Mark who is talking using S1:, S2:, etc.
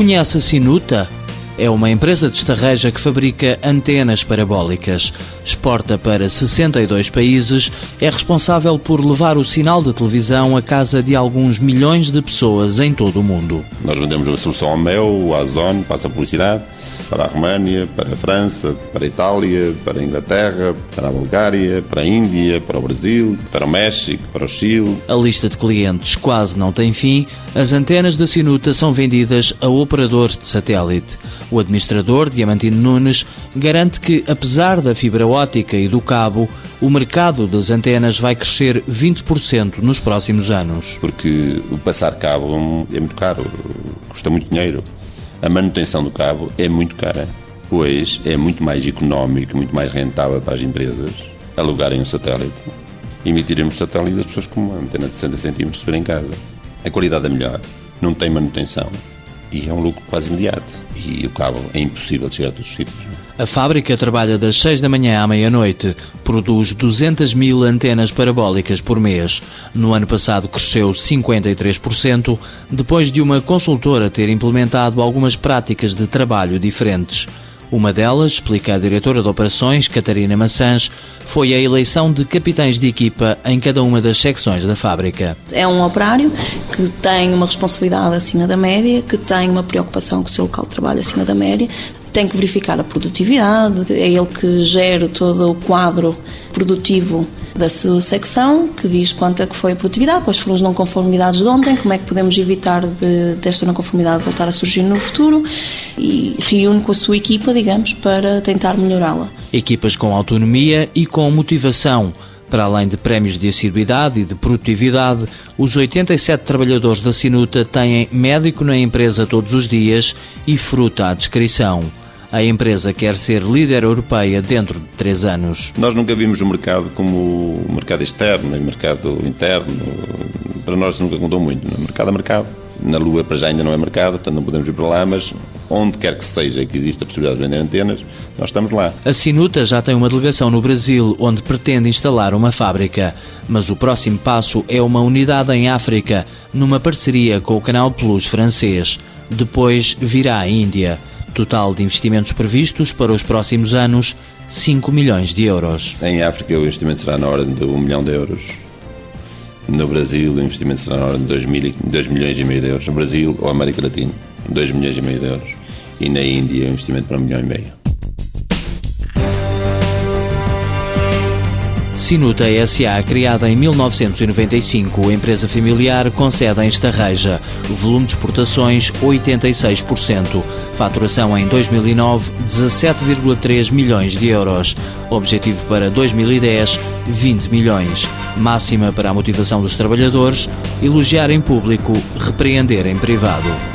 S1: Conhece a Sinuta? É uma empresa de Estarreja que fabrica antenas parabólicas. Exporta para 62 países. É responsável por levar o sinal de televisão à casa de alguns milhões de pessoas em todo o mundo.
S2: Nós vendemos a solução ao Mel, à Zone, passa a publicidade para a Roménia, para a França, para a Itália, para a Inglaterra, para a Bulgária, para a Índia, para o Brasil, para o México, para o Chile.
S1: A lista de clientes quase não tem fim. As antenas da Sinuta são vendidas a operadores de satélite. O administrador, Diamantino Nunes, garante que, apesar da fibra ótica e do cabo, o mercado das antenas vai crescer 20% nos próximos anos.
S2: Porque o passar cabo é muito caro, custa muito dinheiro a manutenção do cabo é muito cara, pois é muito mais económico, muito mais rentável para as empresas alugarem um satélite, emitirem um satélite as pessoas com uma antena de 60 centímetros de em casa. A qualidade é melhor, não tem manutenção e é um lucro quase imediato. E o cabo é impossível de chegar a todos os sítios.
S1: A fábrica trabalha das 6 da manhã à meia-noite. Produz 200 mil antenas parabólicas por mês. No ano passado cresceu 53%, depois de uma consultora ter implementado algumas práticas de trabalho diferentes. Uma delas, explica a diretora de operações, Catarina Maçãs, foi a eleição de capitães de equipa em cada uma das secções da fábrica.
S3: É um operário que tem uma responsabilidade acima da média, que tem uma preocupação com o seu local de trabalho acima da média, tem que verificar a produtividade, é ele que gera todo o quadro produtivo da sua secção, que diz quanto é que foi a produtividade, quais foram as não conformidades de ontem, como é que podemos evitar de, desta não conformidade voltar a surgir no futuro e reúne com a sua equipa, digamos, para tentar melhorá-la.
S1: Equipas com autonomia e com motivação. Para além de prémios de assiduidade e de produtividade, os 87 trabalhadores da Sinuta têm médico na empresa todos os dias e fruta à descrição. A empresa quer ser líder europeia dentro de três anos.
S2: Nós nunca vimos o mercado como o mercado externo e mercado interno. Para nós nunca contou muito. No mercado a mercado. Na Lua para já ainda não é mercado, portanto não podemos ir para lá, mas onde quer que seja que exista a possibilidade de vender antenas, nós estamos lá.
S1: A Sinuta já tem uma delegação no Brasil, onde pretende instalar uma fábrica. Mas o próximo passo é uma unidade em África, numa parceria com o Canal Plus francês. Depois virá a Índia. Total de investimentos previstos para os próximos anos, 5 milhões de euros.
S2: Em África o investimento será na ordem de 1 milhão de euros. No Brasil o investimento será na ordem de 2, mil, 2 milhões e meio de euros. No Brasil ou América Latina, 2 milhões e meio de euros. E na Índia o investimento para 1 milhão e meio.
S1: Sinuta S.A., criada em 1995, empresa familiar com sede em Estarreja. Volume de exportações 86%. Faturação em 2009 17,3 milhões de euros. Objetivo para 2010 20 milhões. Máxima para a motivação dos trabalhadores, elogiar em público, repreender em privado.